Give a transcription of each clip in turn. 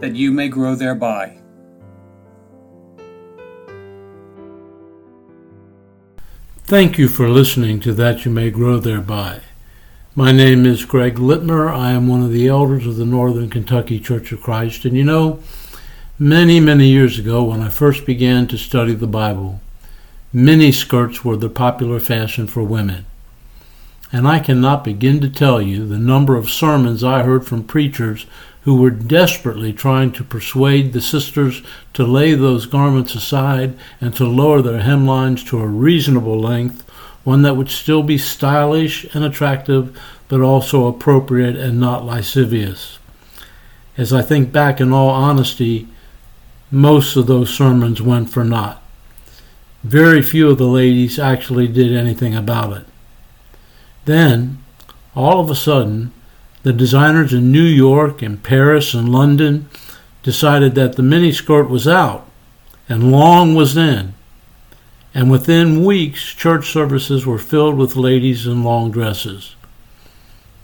that you may grow thereby. Thank you for listening to That You May Grow Thereby. My name is Greg Litmer. I am one of the elders of the Northern Kentucky Church of Christ. And you know, many, many years ago, when I first began to study the Bible, mini skirts were the popular fashion for women. And I cannot begin to tell you the number of sermons I heard from preachers who were desperately trying to persuade the sisters to lay those garments aside and to lower their hemlines to a reasonable length, one that would still be stylish and attractive, but also appropriate and not lascivious. As I think back in all honesty, most of those sermons went for naught. Very few of the ladies actually did anything about it. Then, all of a sudden, the designers in New York and Paris and London decided that the miniskirt was out and long was in. And within weeks, church services were filled with ladies in long dresses.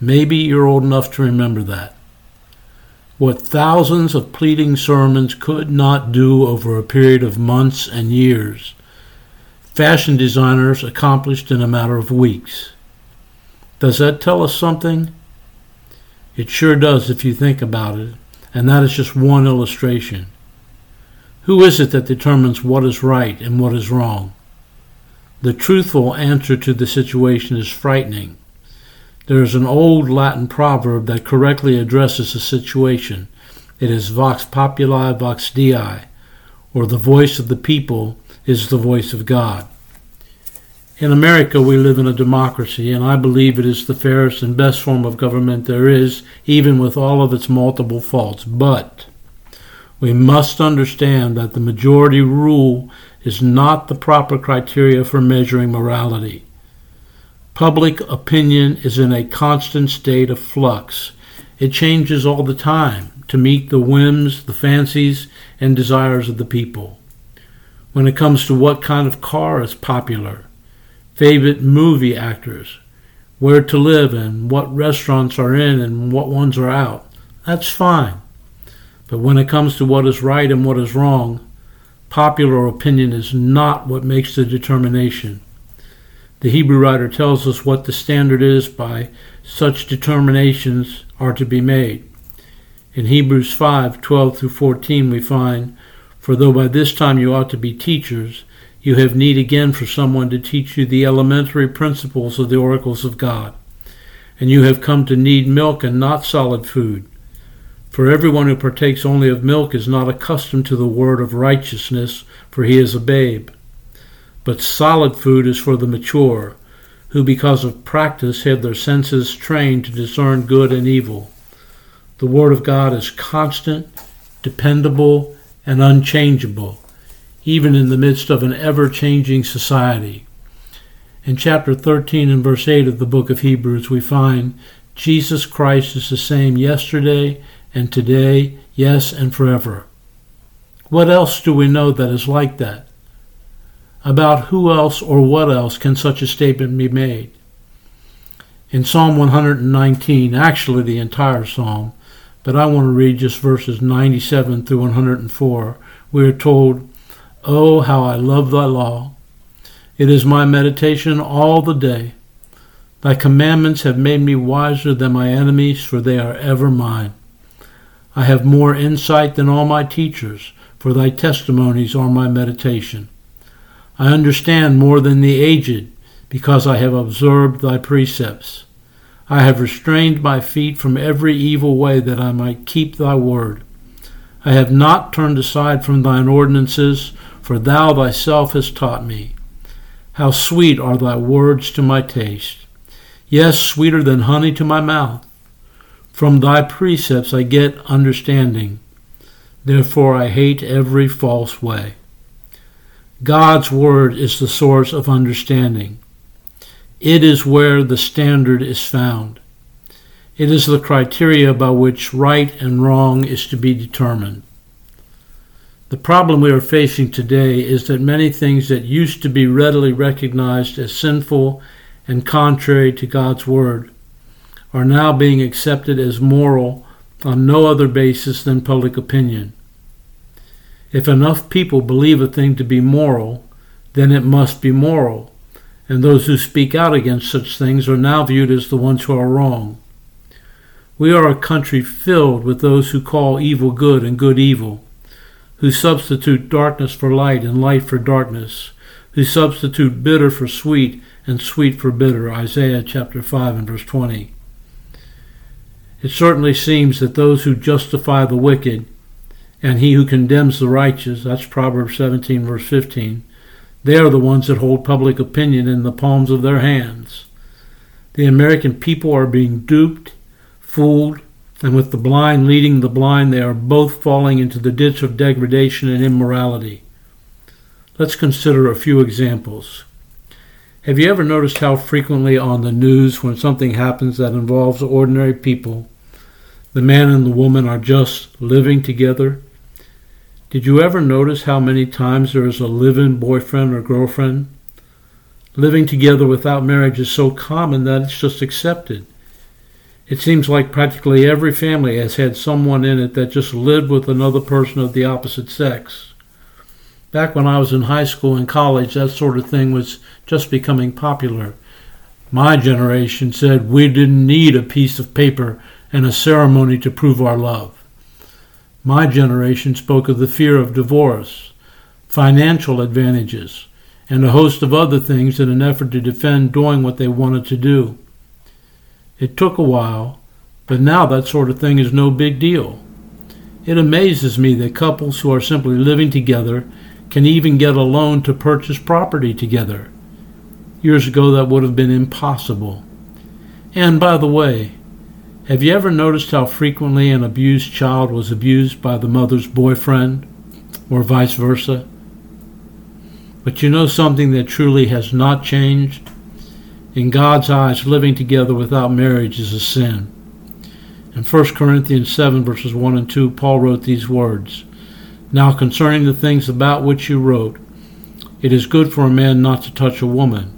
Maybe you're old enough to remember that. What thousands of pleading sermons could not do over a period of months and years, fashion designers accomplished in a matter of weeks. Does that tell us something? It sure does if you think about it, and that is just one illustration. Who is it that determines what is right and what is wrong? The truthful answer to the situation is frightening. There is an old Latin proverb that correctly addresses the situation. It is vox populi vox dei, or the voice of the people is the voice of God. In America, we live in a democracy, and I believe it is the fairest and best form of government there is, even with all of its multiple faults. But we must understand that the majority rule is not the proper criteria for measuring morality. Public opinion is in a constant state of flux. It changes all the time to meet the whims, the fancies, and desires of the people. When it comes to what kind of car is popular, favorite movie actors, where to live and what restaurants are in and what ones are out. That's fine. But when it comes to what is right and what is wrong, popular opinion is not what makes the determination. The Hebrew writer tells us what the standard is by such determinations are to be made. In Hebrews 5 12 through 14, we find, For though by this time you ought to be teachers, you have need again for someone to teach you the elementary principles of the oracles of God. And you have come to need milk and not solid food. For everyone who partakes only of milk is not accustomed to the word of righteousness, for he is a babe. But solid food is for the mature, who because of practice have their senses trained to discern good and evil. The word of God is constant, dependable, and unchangeable even in the midst of an ever changing society. In chapter 13 and verse 8 of the book of Hebrews, we find Jesus Christ is the same yesterday and today, yes, and forever. What else do we know that is like that? About who else or what else can such a statement be made? In Psalm 119, actually the entire psalm, but I want to read just verses 97 through 104, we are told, Oh, how I love thy law! It is my meditation all the day. Thy commandments have made me wiser than my enemies, for they are ever mine. I have more insight than all my teachers, for thy testimonies are my meditation. I understand more than the aged, because I have observed thy precepts. I have restrained my feet from every evil way that I might keep thy word. I have not turned aside from thine ordinances, for thou thyself hast taught me. How sweet are thy words to my taste, yes, sweeter than honey to my mouth. From thy precepts I get understanding. Therefore I hate every false way. God's Word is the source of understanding. It is where the standard is found. It is the criteria by which right and wrong is to be determined. The problem we are facing today is that many things that used to be readily recognized as sinful and contrary to God's Word are now being accepted as moral on no other basis than public opinion. If enough people believe a thing to be moral, then it must be moral, and those who speak out against such things are now viewed as the ones who are wrong. We are a country filled with those who call evil good and good evil, who substitute darkness for light and light for darkness, who substitute bitter for sweet and sweet for bitter. Isaiah chapter 5 and verse 20. It certainly seems that those who justify the wicked and he who condemns the righteous, that's Proverbs 17, verse 15, they are the ones that hold public opinion in the palms of their hands. The American people are being duped, fooled, and with the blind leading the blind, they are both falling into the ditch of degradation and immorality. Let's consider a few examples. Have you ever noticed how frequently on the news, when something happens that involves ordinary people, the man and the woman are just living together? Did you ever notice how many times there is a live in boyfriend or girlfriend? Living together without marriage is so common that it's just accepted. It seems like practically every family has had someone in it that just lived with another person of the opposite sex. Back when I was in high school and college, that sort of thing was just becoming popular. My generation said we didn't need a piece of paper and a ceremony to prove our love. My generation spoke of the fear of divorce, financial advantages, and a host of other things in an effort to defend doing what they wanted to do. It took a while, but now that sort of thing is no big deal. It amazes me that couples who are simply living together can even get a loan to purchase property together. Years ago, that would have been impossible. And by the way, have you ever noticed how frequently an abused child was abused by the mother's boyfriend, or vice versa? But you know something that truly has not changed? In God's eyes, living together without marriage is a sin. In 1 Corinthians 7, verses 1 and 2, Paul wrote these words now concerning the things about which you wrote, it is good for a man not to touch a woman.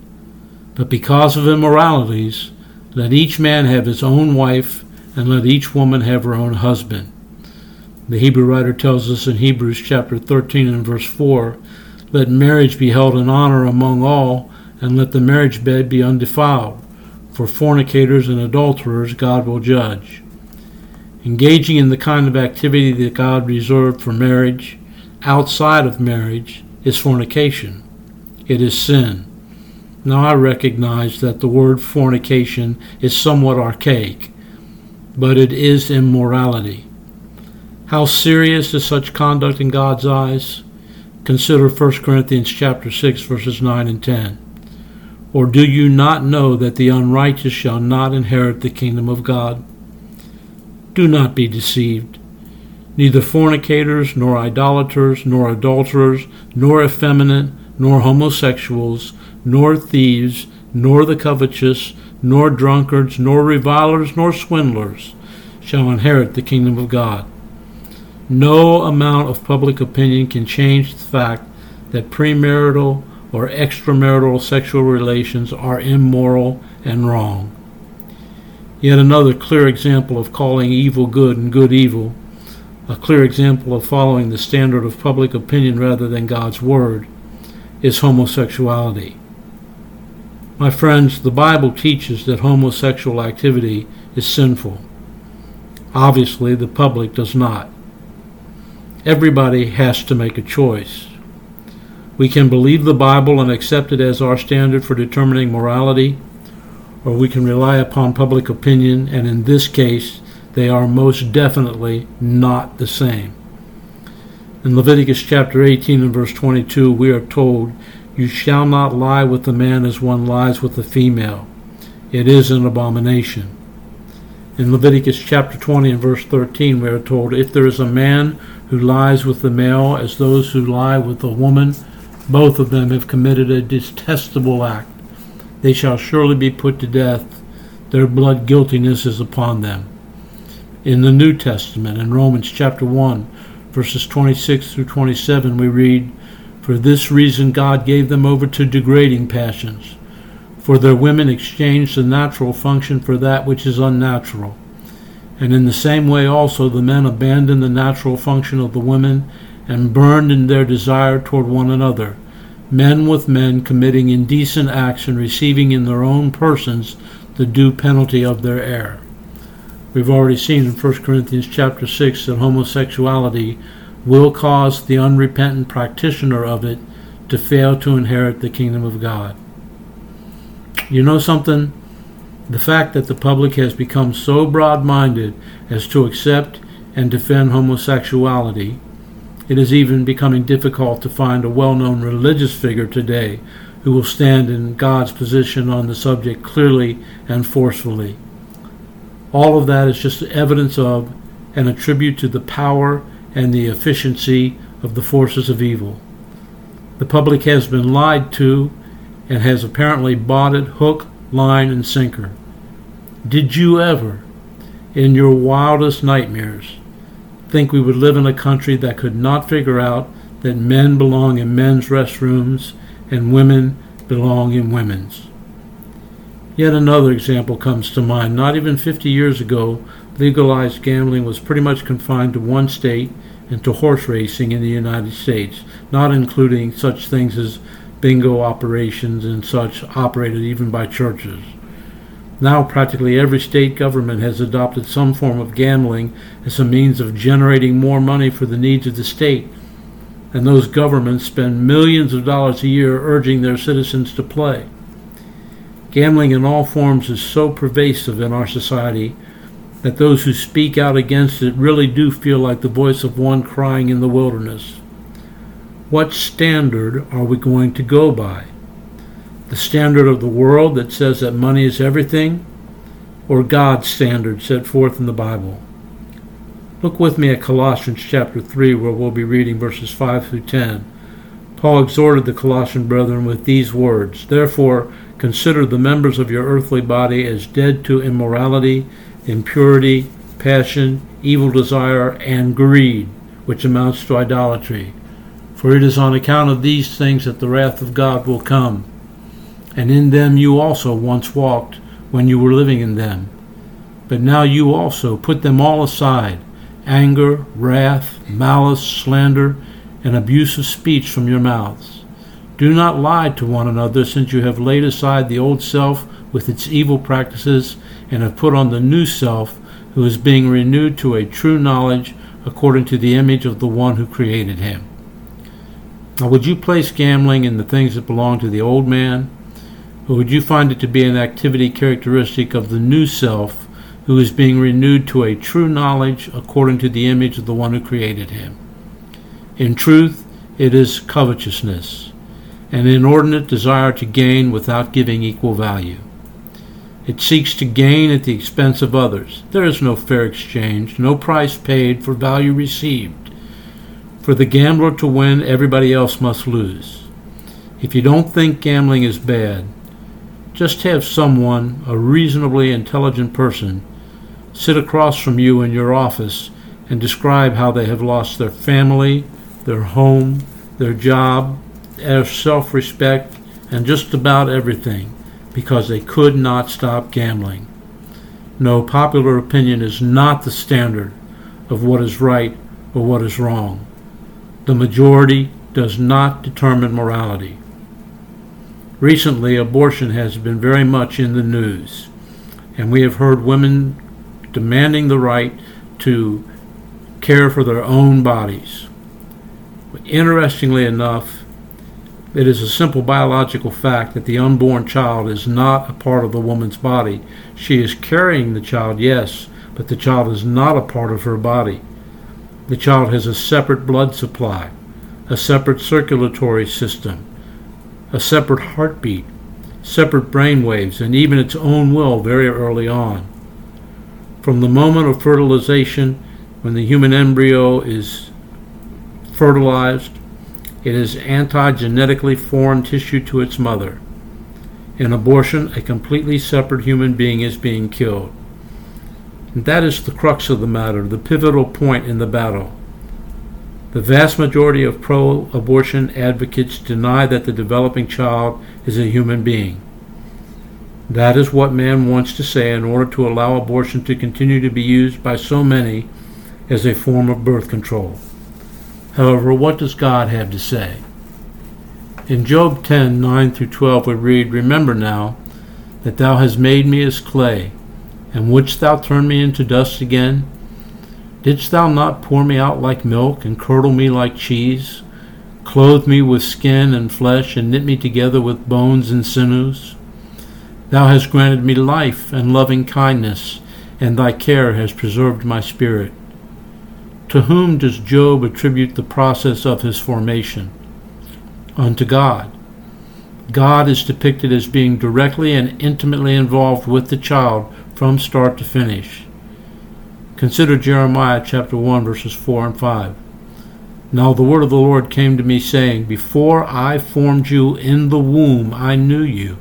But because of immoralities, let each man have his own wife, and let each woman have her own husband. The Hebrew writer tells us in Hebrews chapter 13 and verse 4 Let marriage be held in honor among all, and let the marriage bed be undefiled. For fornicators and adulterers God will judge. Engaging in the kind of activity that God reserved for marriage outside of marriage is fornication. It is sin. Now I recognize that the word fornication is somewhat archaic, but it is immorality. How serious is such conduct in God's eyes? Consider 1 Corinthians chapter 6 verses 9 and 10. Or do you not know that the unrighteous shall not inherit the kingdom of God? Do not be deceived. Neither fornicators, nor idolaters, nor adulterers, nor effeminate, nor homosexuals, nor thieves, nor the covetous, nor drunkards, nor revilers, nor swindlers shall inherit the kingdom of God. No amount of public opinion can change the fact that premarital or extramarital sexual relations are immoral and wrong. Yet another clear example of calling evil good and good evil, a clear example of following the standard of public opinion rather than God's Word, is homosexuality. My friends, the Bible teaches that homosexual activity is sinful. Obviously, the public does not. Everybody has to make a choice. We can believe the Bible and accept it as our standard for determining morality or we can rely upon public opinion, and in this case, they are most definitely not the same. In Leviticus chapter 18 and verse 22, we are told, You shall not lie with the man as one lies with the female. It is an abomination. In Leviticus chapter 20 and verse 13, we are told, If there is a man who lies with the male as those who lie with a woman, both of them have committed a detestable act. They shall surely be put to death. Their blood guiltiness is upon them. In the New Testament, in Romans chapter 1, verses 26 through 27, we read, For this reason God gave them over to degrading passions for their women exchanged the natural function for that which is unnatural. And in the same way also the men abandoned the natural function of the women and burned in their desire toward one another, men with men committing indecent acts and receiving in their own persons the due penalty of their error. We've already seen in 1 Corinthians chapter 6 that homosexuality will cause the unrepentant practitioner of it to fail to inherit the kingdom of God. You know something? The fact that the public has become so broad minded as to accept and defend homosexuality, it is even becoming difficult to find a well known religious figure today who will stand in God's position on the subject clearly and forcefully. All of that is just evidence of and a tribute to the power and the efficiency of the forces of evil. The public has been lied to and has apparently bought it hook, line, and sinker. Did you ever, in your wildest nightmares, think we would live in a country that could not figure out that men belong in men's restrooms and women belong in women's? Yet another example comes to mind. Not even 50 years ago, legalized gambling was pretty much confined to one state and to horse racing in the United States, not including such things as bingo operations and such operated even by churches. Now, practically every state government has adopted some form of gambling as a means of generating more money for the needs of the state, and those governments spend millions of dollars a year urging their citizens to play. Gambling in all forms is so pervasive in our society that those who speak out against it really do feel like the voice of one crying in the wilderness. What standard are we going to go by? The standard of the world that says that money is everything, or God's standard set forth in the Bible? Look with me at Colossians chapter 3, where we'll be reading verses 5 through 10. Paul exhorted the Colossian brethren with these words Therefore, consider the members of your earthly body as dead to immorality, impurity, passion, evil desire, and greed, which amounts to idolatry. For it is on account of these things that the wrath of God will come. And in them you also once walked when you were living in them. But now you also put them all aside anger, wrath, malice, slander, and abuse of speech from your mouths. Do not lie to one another, since you have laid aside the old self with its evil practices, and have put on the new self, who is being renewed to a true knowledge according to the image of the one who created him. Now, would you place gambling in the things that belong to the old man? Or would you find it to be an activity characteristic of the new self who is being renewed to a true knowledge according to the image of the one who created him? In truth, it is covetousness, an inordinate desire to gain without giving equal value. It seeks to gain at the expense of others. There is no fair exchange, no price paid for value received. For the gambler to win, everybody else must lose. If you don't think gambling is bad, just have someone, a reasonably intelligent person, sit across from you in your office and describe how they have lost their family, their home, their job, their self respect, and just about everything because they could not stop gambling. No, popular opinion is not the standard of what is right or what is wrong. The majority does not determine morality. Recently, abortion has been very much in the news, and we have heard women demanding the right to care for their own bodies. But interestingly enough, it is a simple biological fact that the unborn child is not a part of the woman's body. She is carrying the child, yes, but the child is not a part of her body. The child has a separate blood supply, a separate circulatory system, a separate heartbeat, separate brain waves, and even its own will very early on. From the moment of fertilization, when the human embryo is fertilized, it is anti-genetically foreign tissue to its mother. In abortion, a completely separate human being is being killed. And that is the crux of the matter, the pivotal point in the battle. The vast majority of pro abortion advocates deny that the developing child is a human being. That is what man wants to say in order to allow abortion to continue to be used by so many as a form of birth control. However, what does God have to say? In Job 10 9 through 12, we read, Remember now that thou hast made me as clay, and wouldst thou turn me into dust again? Didst thou not pour me out like milk, and curdle me like cheese, clothe me with skin and flesh, and knit me together with bones and sinews? Thou hast granted me life and loving kindness, and thy care has preserved my spirit. To whom does Job attribute the process of his formation? Unto God. God is depicted as being directly and intimately involved with the child from start to finish. Consider Jeremiah chapter 1 verses 4 and 5. Now the word of the Lord came to me saying, Before I formed you in the womb I knew you,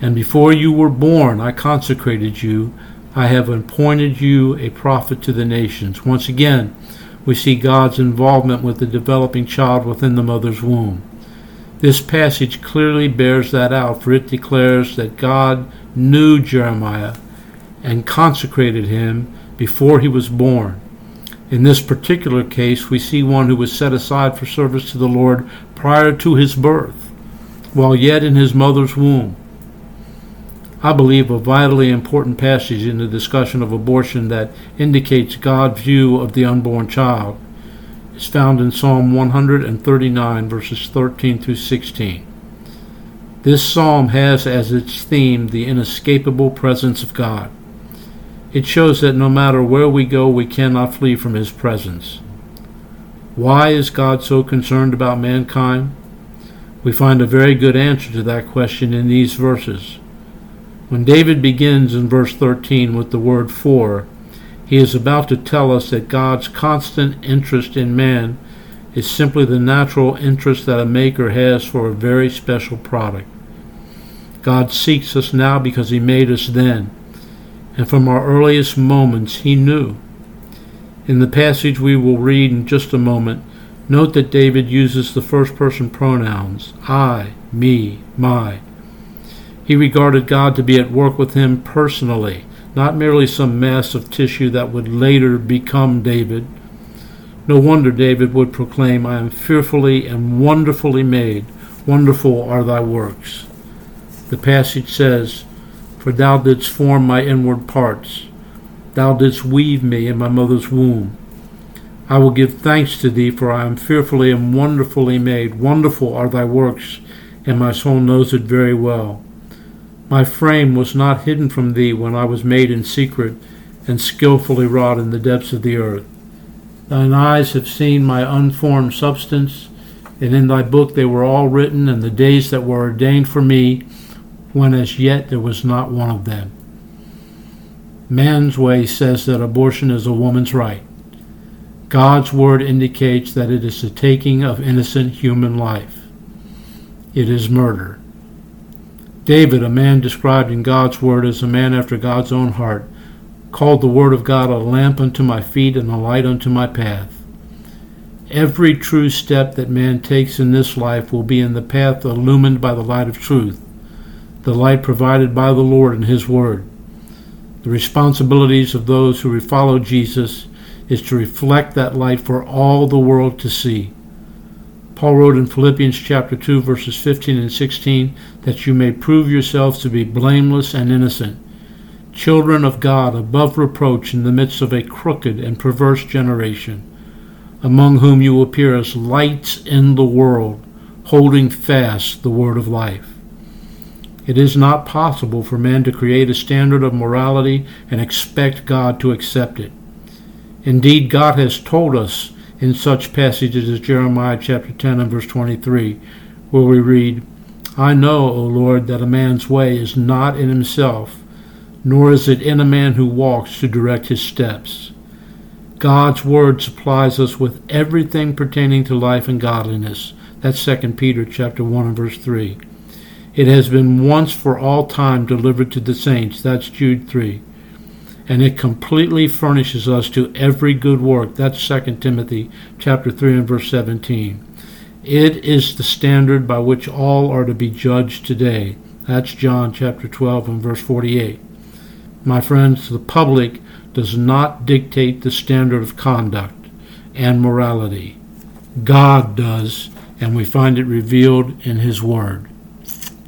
and before you were born I consecrated you I have appointed you a prophet to the nations. Once again, we see God's involvement with the developing child within the mother's womb. This passage clearly bears that out, for it declares that God knew Jeremiah and consecrated him before he was born. In this particular case, we see one who was set aside for service to the Lord prior to his birth, while yet in his mother's womb. I believe, a vitally important passage in the discussion of abortion that indicates God's view of the unborn child is found in Psalm 139, verses 13 through 16. This psalm has as its theme the inescapable presence of God. It shows that no matter where we go, we cannot flee from His presence. Why is God so concerned about mankind? We find a very good answer to that question in these verses. When David begins in verse 13 with the word for, he is about to tell us that God's constant interest in man is simply the natural interest that a maker has for a very special product. God seeks us now because he made us then, and from our earliest moments he knew. In the passage we will read in just a moment, note that David uses the first person pronouns I, me, my he regarded God to be at work with him personally, not merely some mass of tissue that would later become David. No wonder David would proclaim, I am fearfully and wonderfully made. Wonderful are thy works. The passage says, For thou didst form my inward parts. Thou didst weave me in my mother's womb. I will give thanks to thee, for I am fearfully and wonderfully made. Wonderful are thy works, and my soul knows it very well. My frame was not hidden from thee when I was made in secret and skilfully wrought in the depths of the earth. Thine eyes have seen my unformed substance, and in thy book they were all written, and the days that were ordained for me, when as yet there was not one of them. Man's way says that abortion is a woman's right. God's word indicates that it is the taking of innocent human life. It is murder. David, a man described in God's word as a man after God's own heart, called the word of God a lamp unto my feet and a light unto my path. Every true step that man takes in this life will be in the path illumined by the light of truth, the light provided by the Lord in His Word. The responsibilities of those who follow Jesus is to reflect that light for all the world to see. Paul wrote in Philippians chapter 2 verses 15 and 16 that you may prove yourselves to be blameless and innocent, children of God above reproach in the midst of a crooked and perverse generation, among whom you appear as lights in the world, holding fast the word of life. It is not possible for man to create a standard of morality and expect God to accept it. Indeed, God has told us in such passages as Jeremiah chapter 10 and verse 23, where we read, I know, O Lord, that a man's way is not in himself, nor is it in a man who walks to direct his steps. God's word supplies us with everything pertaining to life and godliness. That's 2 Peter chapter 1 and verse 3. It has been once for all time delivered to the saints. That's Jude 3. And it completely furnishes us to every good work. That's 2 Timothy chapter 3 and verse 17. It is the standard by which all are to be judged today. That's John chapter 12 and verse 48. My friends, the public does not dictate the standard of conduct and morality. God does, and we find it revealed in His Word.